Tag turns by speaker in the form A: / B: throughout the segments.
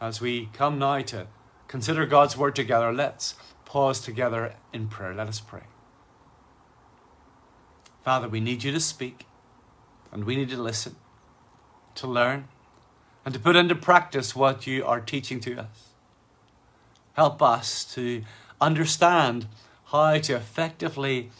A: As we come now to consider God's word together, let's pause together in prayer. Let us pray. Father, we need you to speak, and we need to listen, to learn, and to put into practice what you are teaching to us. Help us to understand how to effectively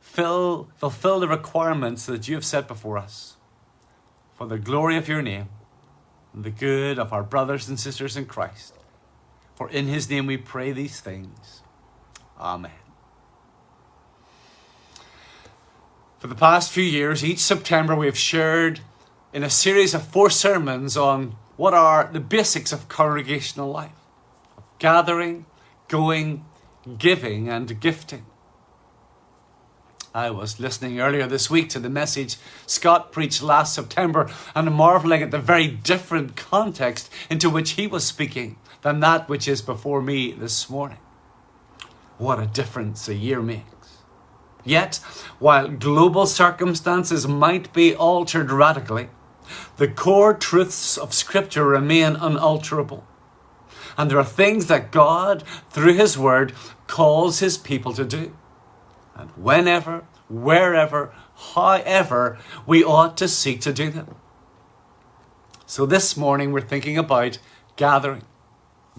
A: fill, fulfill the requirements that you have set before us for the glory of your name the good of our brothers and sisters in Christ. For in his name we pray these things. Amen. For the past few years, each September we have shared in a series of four sermons on what are the basics of congregational life of gathering, going, giving, and gifting. I was listening earlier this week to the message Scott preached last September and marveling at the very different context into which he was speaking than that which is before me this morning. What a difference a year makes. Yet, while global circumstances might be altered radically, the core truths of Scripture remain unalterable. And there are things that God, through His Word, calls His people to do. And whenever, wherever, however, we ought to seek to do them. So this morning we're thinking about gathering.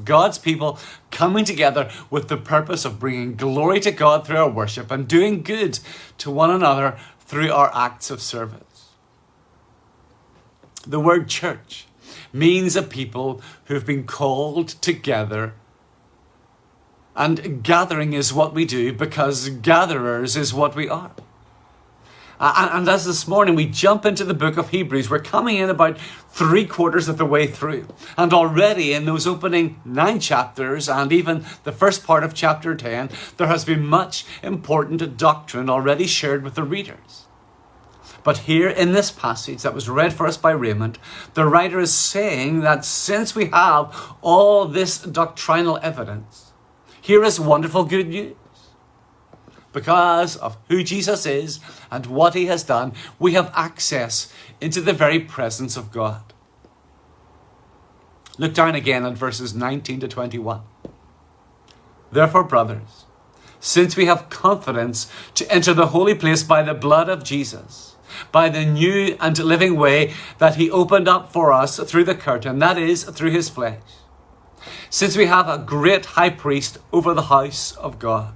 A: God's people coming together with the purpose of bringing glory to God through our worship and doing good to one another through our acts of service. The word church means a people who've been called together and gathering is what we do because gatherers is what we are. And, as this morning we jump into the book of Hebrews, we're coming in about three quarters of the way through. And already in those opening nine chapters and even the first part of chapter 10, there has been much important doctrine already shared with the readers. But here in this passage that was read for us by Raymond, the writer is saying that since we have all this doctrinal evidence, here is wonderful good news. Because of who Jesus is and what he has done, we have access into the very presence of God. Look down again at verses 19 to 21. Therefore, brothers, since we have confidence to enter the holy place by the blood of Jesus, by the new and living way that he opened up for us through the curtain, that is, through his flesh since we have a great high priest over the house of God.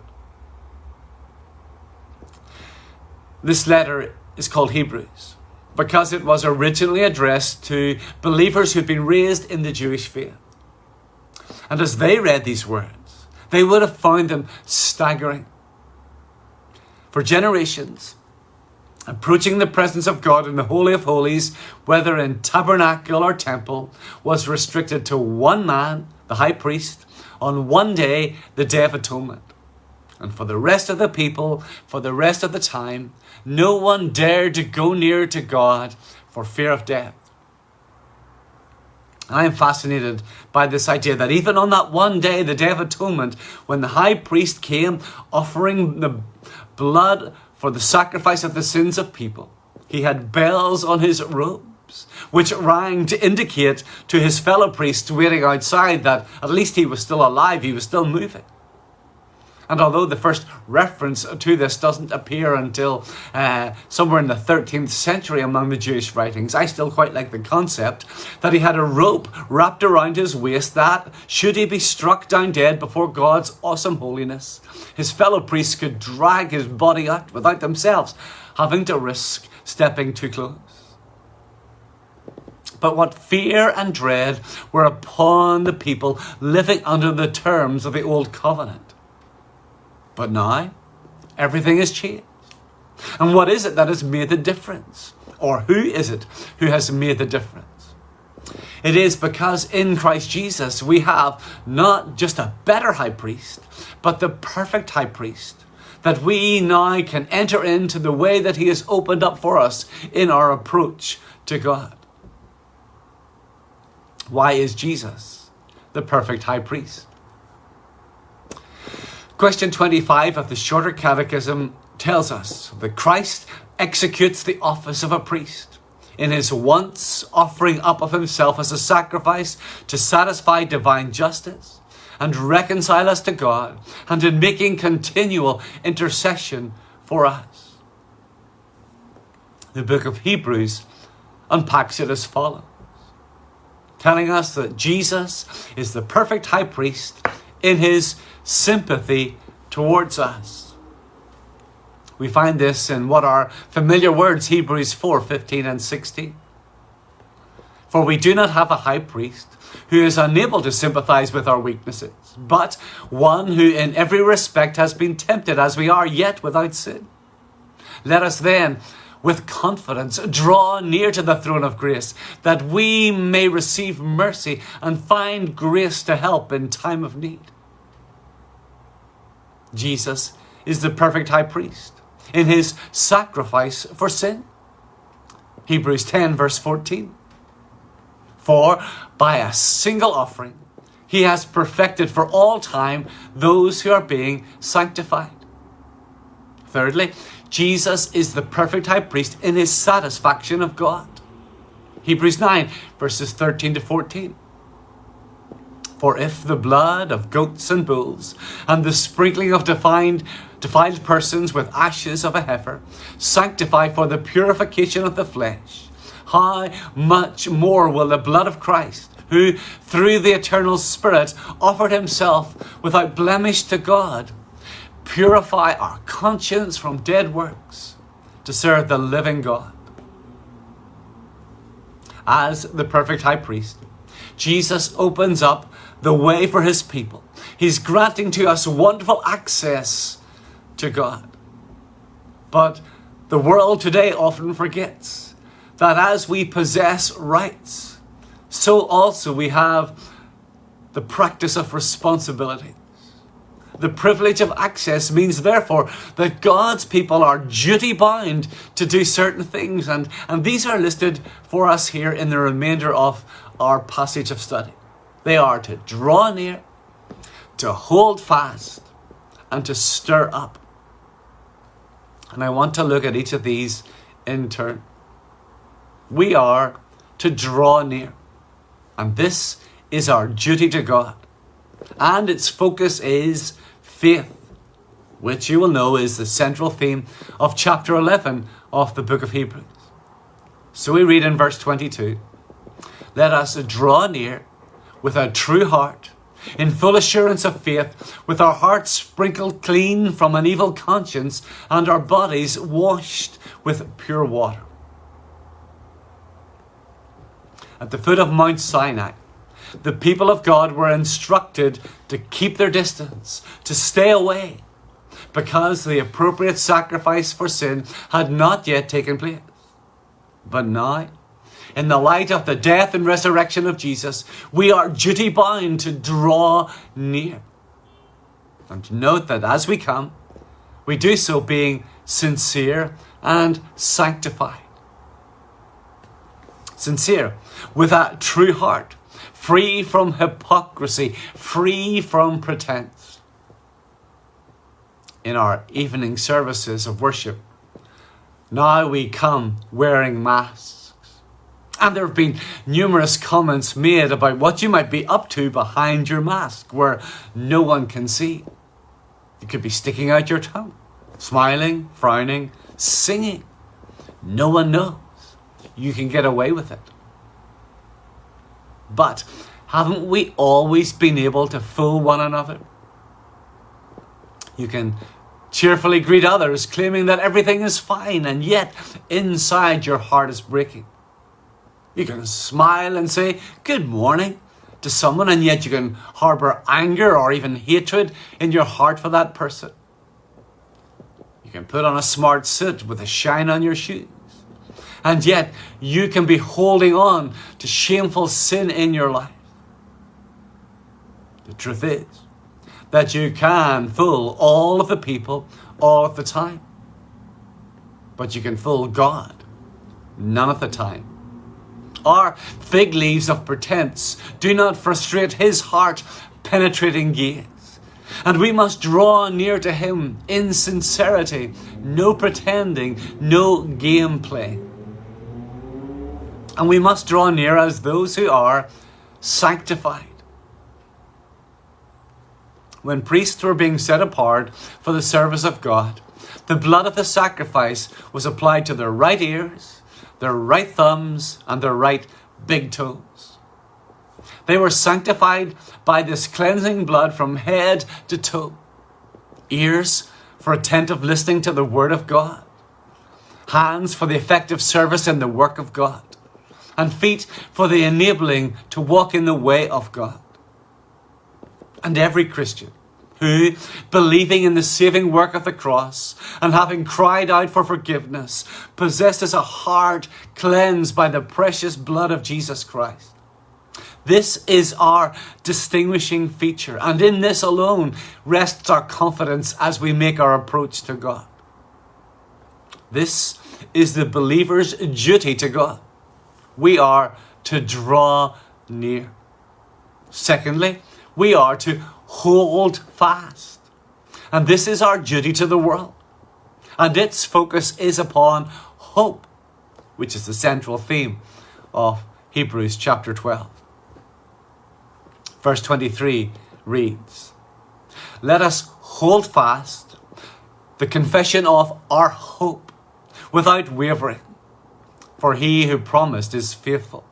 A: This letter is called Hebrews because it was originally addressed to believers who'd been raised in the Jewish faith. And as they read these words, they would have found them staggering. For generations, approaching the presence of God in the Holy of Holies, whether in tabernacle or temple, was restricted to one man the high priest, on one day, the Day of Atonement. And for the rest of the people, for the rest of the time, no one dared to go near to God for fear of death. I am fascinated by this idea that even on that one day, the Day of Atonement, when the high priest came offering the blood for the sacrifice of the sins of people, he had bells on his robe which rang to indicate to his fellow priests waiting outside that at least he was still alive, he was still moving. And although the first reference to this doesn't appear until uh, somewhere in the 13th century among the Jewish writings, I still quite like the concept that he had a rope wrapped around his waist that, should he be struck down dead before God's awesome holiness, his fellow priests could drag his body out without themselves having to risk stepping too close. But what fear and dread were upon the people living under the terms of the old covenant. But now, everything has changed. And what is it that has made the difference? Or who is it who has made the difference? It is because in Christ Jesus we have not just a better high priest, but the perfect high priest. That we now can enter into the way that he has opened up for us in our approach to God. Why is Jesus the perfect high priest? Question 25 of the Shorter Catechism tells us that Christ executes the office of a priest. in his once offering up of himself as a sacrifice to satisfy divine justice and reconcile us to God, and in making continual intercession for us. The book of Hebrews unpacks it as follows telling us that Jesus is the perfect high priest in his sympathy towards us. We find this in what are familiar words, Hebrews 4 15 and 16. For we do not have a high priest who is unable to sympathize with our weaknesses, but one who in every respect has been tempted as we are, yet without sin. Let us then with confidence draw near to the throne of grace that we may receive mercy and find grace to help in time of need. Jesus is the perfect high priest in his sacrifice for sin. Hebrews 10, verse 14. For by a single offering, he has perfected for all time those who are being sanctified. Thirdly, Jesus is the perfect high priest in his satisfaction of God. Hebrews 9, verses 13 to 14. For if the blood of goats and bulls and the sprinkling of defined, defiled persons with ashes of a heifer sanctify for the purification of the flesh, how much more will the blood of Christ, who through the eternal Spirit offered himself without blemish to God, purify our conscience from dead works to serve the living God. As the perfect high priest, Jesus opens up the way for his people. He's granting to us wonderful access to God. But the world today often forgets that as we possess rights, so also we have the practice of responsibility. The privilege of access means, therefore, that God's people are duty bound to do certain things, and, and these are listed for us here in the remainder of our passage of study. They are to draw near, to hold fast, and to stir up. And I want to look at each of these in turn. We are to draw near, and this is our duty to God. And its focus is faith, which you will know is the central theme of chapter 11 of the book of Hebrews. So we read in verse 22 Let us draw near with a true heart, in full assurance of faith, with our hearts sprinkled clean from an evil conscience and our bodies washed with pure water. At the foot of Mount Sinai, the people of God were instructed to keep their distance, to stay away, because the appropriate sacrifice for sin had not yet taken place. But now, in the light of the death and resurrection of Jesus, we are duty bound to draw near. And note that as we come, we do so being sincere and sanctified. Sincere, with a true heart, free from hypocrisy, free from pretense. In our evening services of worship, now we come wearing masks. And there have been numerous comments made about what you might be up to behind your mask where no one can see. You could be sticking out your tongue, smiling, frowning, singing. No one knows. You can get away with it. But haven't we always been able to fool one another? You can cheerfully greet others, claiming that everything is fine, and yet inside your heart is breaking. You can smile and say good morning to someone, and yet you can harbor anger or even hatred in your heart for that person. You can put on a smart suit with a shine on your shoes and yet you can be holding on to shameful sin in your life. The truth is that you can fool all of the people all of the time, but you can fool God none of the time. Our fig leaves of pretense do not frustrate his heart penetrating gaze. And we must draw near to him in sincerity, no pretending, no game play. And we must draw near as those who are sanctified. When priests were being set apart for the service of God, the blood of the sacrifice was applied to their right ears, their right thumbs, and their right big toes. They were sanctified by this cleansing blood from head to toe. Ears for attentive listening to the Word of God, hands for the effective service in the work of God, and feet for the enabling to walk in the way of God. And every Christian who, believing in the saving work of the cross and having cried out for forgiveness, possesses a heart cleansed by the precious blood of Jesus Christ. This is our distinguishing feature, and in this alone rests our confidence as we make our approach to God. This is the believer's duty to God. We are to draw near. Secondly, we are to hold fast. And this is our duty to the world. And its focus is upon hope, which is the central theme of Hebrews chapter 12. Verse 23 reads Let us hold fast the confession of our hope without wavering, for he who promised is faithful.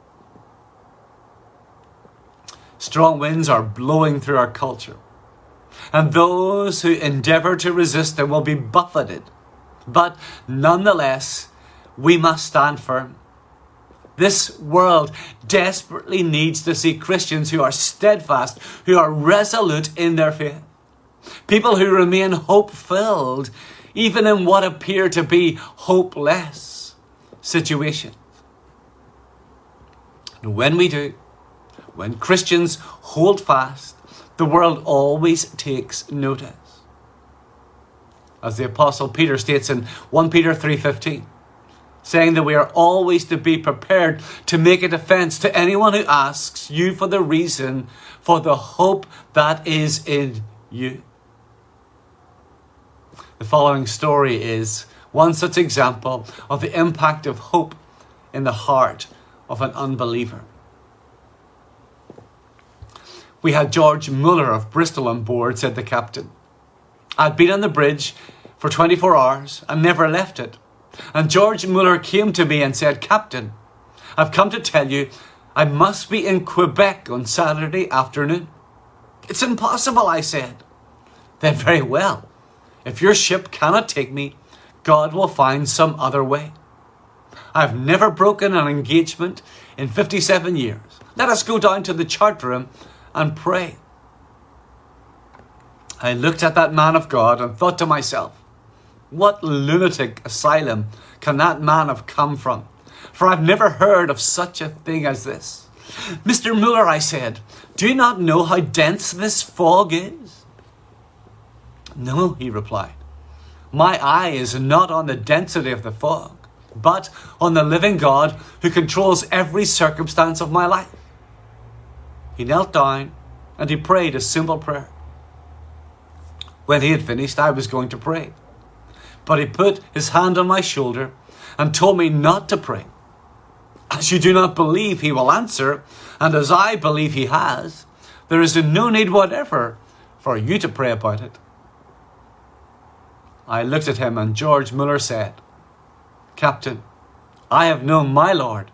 A: Strong winds are blowing through our culture, and those who endeavour to resist them will be buffeted. But nonetheless, we must stand firm. This world desperately needs to see Christians who are steadfast, who are resolute in their faith. People who remain hope filled, even in what appear to be hopeless situations. And when we do, when Christians hold fast, the world always takes notice. As the apostle Peter states in 1 Peter 3:15, saying that we are always to be prepared to make a defense to anyone who asks you for the reason for the hope that is in you. The following story is one such example of the impact of hope in the heart of an unbeliever. We had George Muller of Bristol on board, said the captain. I'd been on the bridge for 24 hours and never left it. And George Muller came to me and said, Captain, I've come to tell you I must be in Quebec on Saturday afternoon. It's impossible, I said. Then very well. If your ship cannot take me, God will find some other way. I've never broken an engagement in 57 years. Let us go down to the chart room and pray. I looked at that man of God and thought to myself, what lunatic asylum can that man have come from? For I've never heard of such a thing as this. Mr. Muller, I said, do you not know how dense this fog is? No, he replied. My eye is not on the density of the fog, but on the living God who controls every circumstance of my life. He knelt down and he prayed a simple prayer. When he had finished, I was going to pray. But he put his hand on my shoulder and told me not to pray. As you do not believe he will answer, and as I believe he has, there is no need whatever for you to pray about it. I looked at him, and George Muller said, Captain, I have known my Lord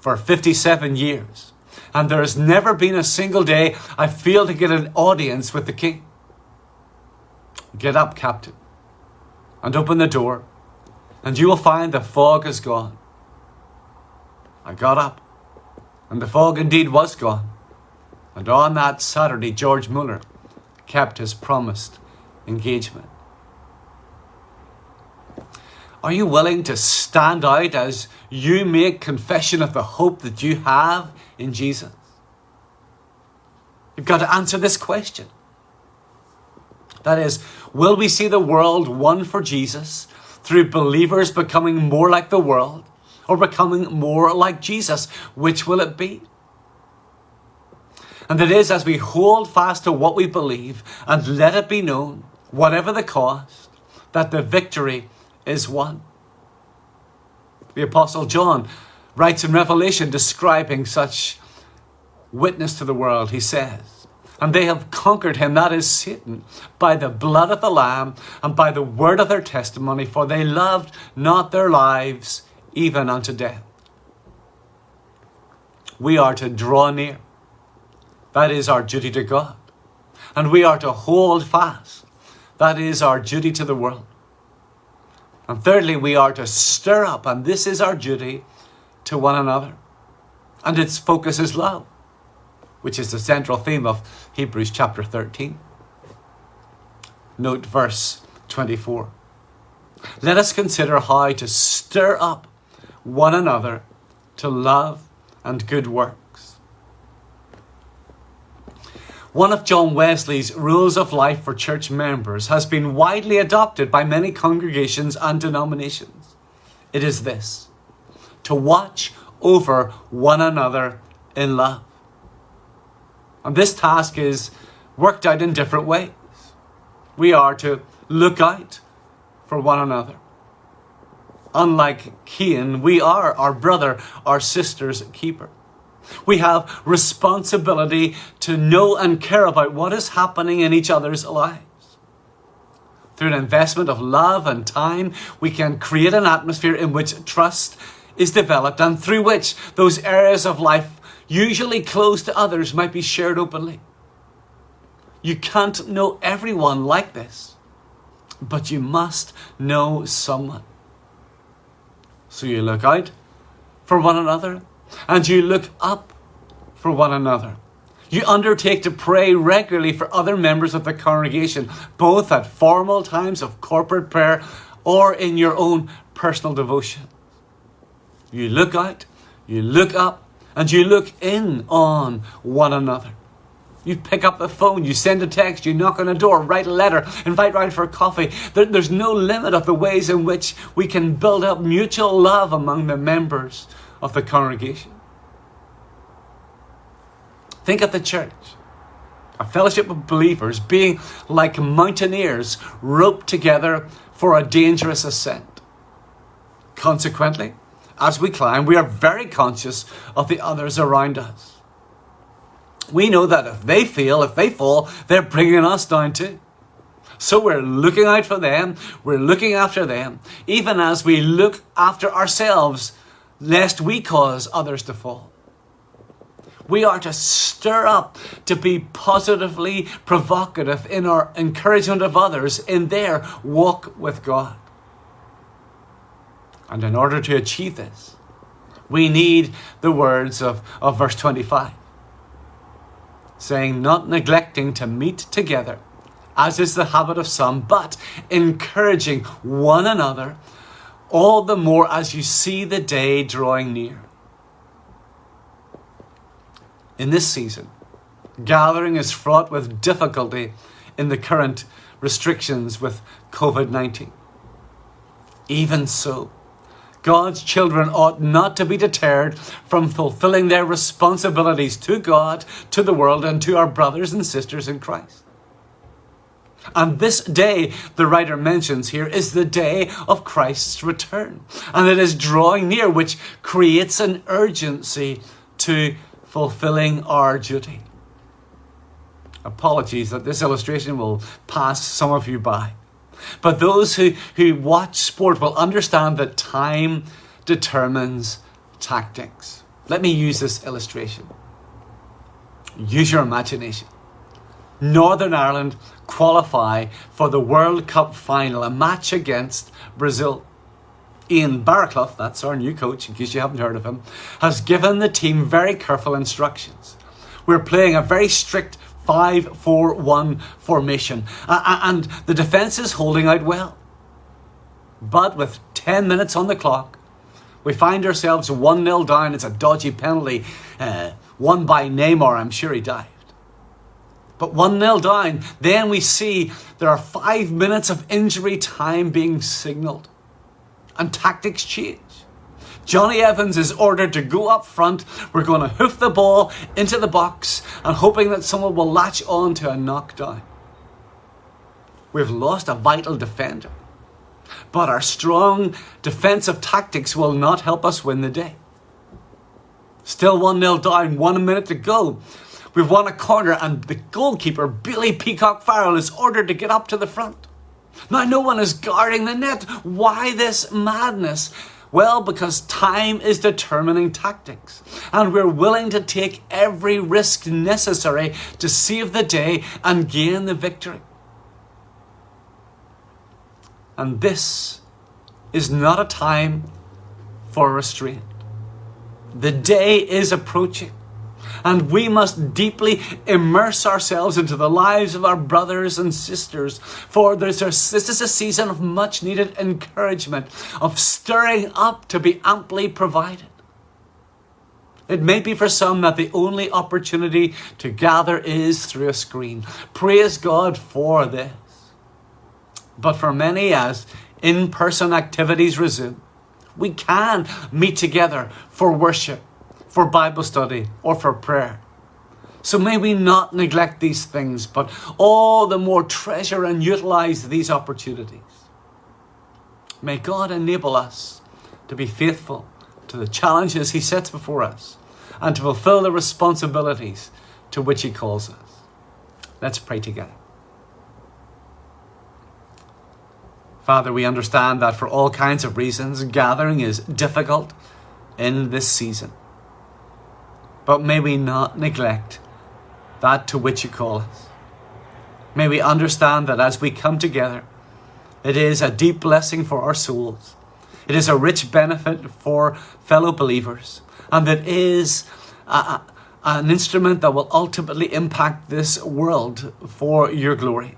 A: for 57 years and there has never been a single day I failed to get an audience with the king. Get up, Captain, and open the door, and you will find the fog is gone. I got up, and the fog indeed was gone. And on that Saturday, George Muller kept his promised engagement. Are you willing to stand out as you make confession of the hope that you have in Jesus? You've got to answer this question. That is, will we see the world won for Jesus through believers becoming more like the world or becoming more like Jesus? Which will it be? And it is as we hold fast to what we believe and let it be known, whatever the cost, that the victory is won. The Apostle John writes in Revelation describing such witness to the world, he says, And they have conquered him, that is Satan, by the blood of the Lamb and by the word of their testimony, for they loved not their lives even unto death. We are to draw near. That is our duty to God. And we are to hold fast. That is our duty to the world. And thirdly, we are to stir up, and this is our duty to one another. And its focus is love, which is the central theme of Hebrews chapter 13. Note verse 24. Let us consider how to stir up one another to love and good works. One of John Wesley's rules of life for church members has been widely adopted by many congregations and denominations. It is this to watch over one another in love. And this task is worked out in different ways. We are to look out for one another. Unlike Cain, we are our brother, our sister's keeper. We have responsibility to know and care about what is happening in each other's lives. Through an investment of love and time, we can create an atmosphere in which trust is developed and through which those areas of life, usually closed to others, might be shared openly. You can't know everyone like this, but you must know someone. So you look out for one another and you look up for one another. You undertake to pray regularly for other members of the congregation, both at formal times of corporate prayer or in your own personal devotion. You look out, you look up, and you look in on one another. You pick up the phone, you send a text, you knock on a door, write a letter, invite round for coffee. There, there's no limit of the ways in which we can build up mutual love among the members of the congregation. Think of the church, a fellowship of believers being like mountaineers roped together for a dangerous ascent. Consequently, as we climb, we are very conscious of the others around us. We know that if they fail, if they fall, they're bringing us down too. So we're looking out for them, we're looking after them, even as we look after ourselves, lest we cause others to fall. We are to stir up, to be positively provocative in our encouragement of others in their walk with God. And in order to achieve this, we need the words of, of verse 25 saying, Not neglecting to meet together, as is the habit of some, but encouraging one another, all the more as you see the day drawing near. In this season, gathering is fraught with difficulty in the current restrictions with COVID 19. Even so, God's children ought not to be deterred from fulfilling their responsibilities to God, to the world, and to our brothers and sisters in Christ. And this day, the writer mentions here, is the day of Christ's return. And it is drawing near, which creates an urgency to fulfilling our duty. Apologies that this illustration will pass some of you by. But those who, who watch sport will understand that time determines tactics. Let me use this illustration. Use your imagination. Northern Ireland qualify for the World Cup final, a match against Brazil. Ian Baraclough, that's our new coach, in case you haven't heard of him, has given the team very careful instructions. We're playing a very strict 5 4 1 formation. Uh, and the defence is holding out well. But with 10 minutes on the clock, we find ourselves 1 0 down. It's a dodgy penalty, uh, won by Neymar. I'm sure he dived. But 1 0 down, then we see there are five minutes of injury time being signalled. And tactics change. Jonny Evans is ordered to go up front. We're going to hoof the ball into the box and hoping that someone will latch on to a knockdown. We've lost a vital defender. But our strong defensive tactics will not help us win the day. Still 1 0 down, one minute to go. We've won a corner, and the goalkeeper, Bailey Peacock Farrell, is ordered to get up to the front. Now, no one is guarding the net. Why this madness? Well, because time is determining tactics, and we're willing to take every risk necessary to save the day and gain the victory. And this is not a time for restraint. The day is approaching and we must deeply immerse ourselves into the lives of our brothers and sisters. For this is a season of much needed encouragement, of stirring up to be amply provided. It may be for some that the only opportunity to gather is through a screen. Praise God for this. But for many, as in person activities resume, we can meet together for worship for Bible study or for prayer. So may we not neglect these things, but all the more treasure and utilize these opportunities. May God enable us to be faithful to the challenges He sets before us and to fulfill the responsibilities to which He calls us. Let's pray together. Father, we understand that for all kinds of reasons, gathering is difficult in this season. But may we not neglect that to which you call us. May we understand that as we come together, it is a deep blessing for our souls. It is a rich benefit for fellow believers, and it is a, a, an instrument that will ultimately impact this world for your glory.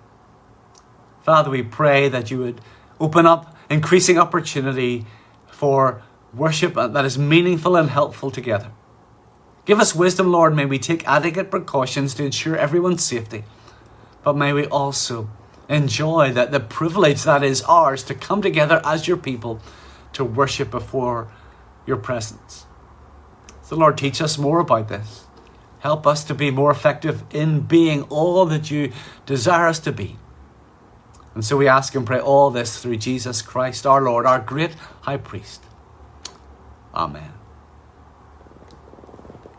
A: Father, we pray that you would open up increasing opportunity for worship that is meaningful and helpful together. Give us wisdom, Lord. May we take adequate precautions to ensure everyone's safety. But may we also enjoy that the privilege that is ours to come together as your people to worship before your presence. So, Lord, teach us more about this. Help us to be more effective in being all that you desire us to be. And so we ask and pray all this through Jesus Christ, our Lord, our great high priest. Amen.